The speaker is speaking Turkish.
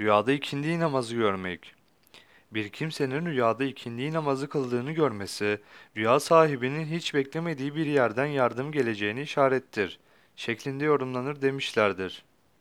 Rüyada ikindi namazı görmek. Bir kimsenin rüyada ikindi namazı kıldığını görmesi, rüya sahibinin hiç beklemediği bir yerden yardım geleceğini işarettir, şeklinde yorumlanır demişlerdir.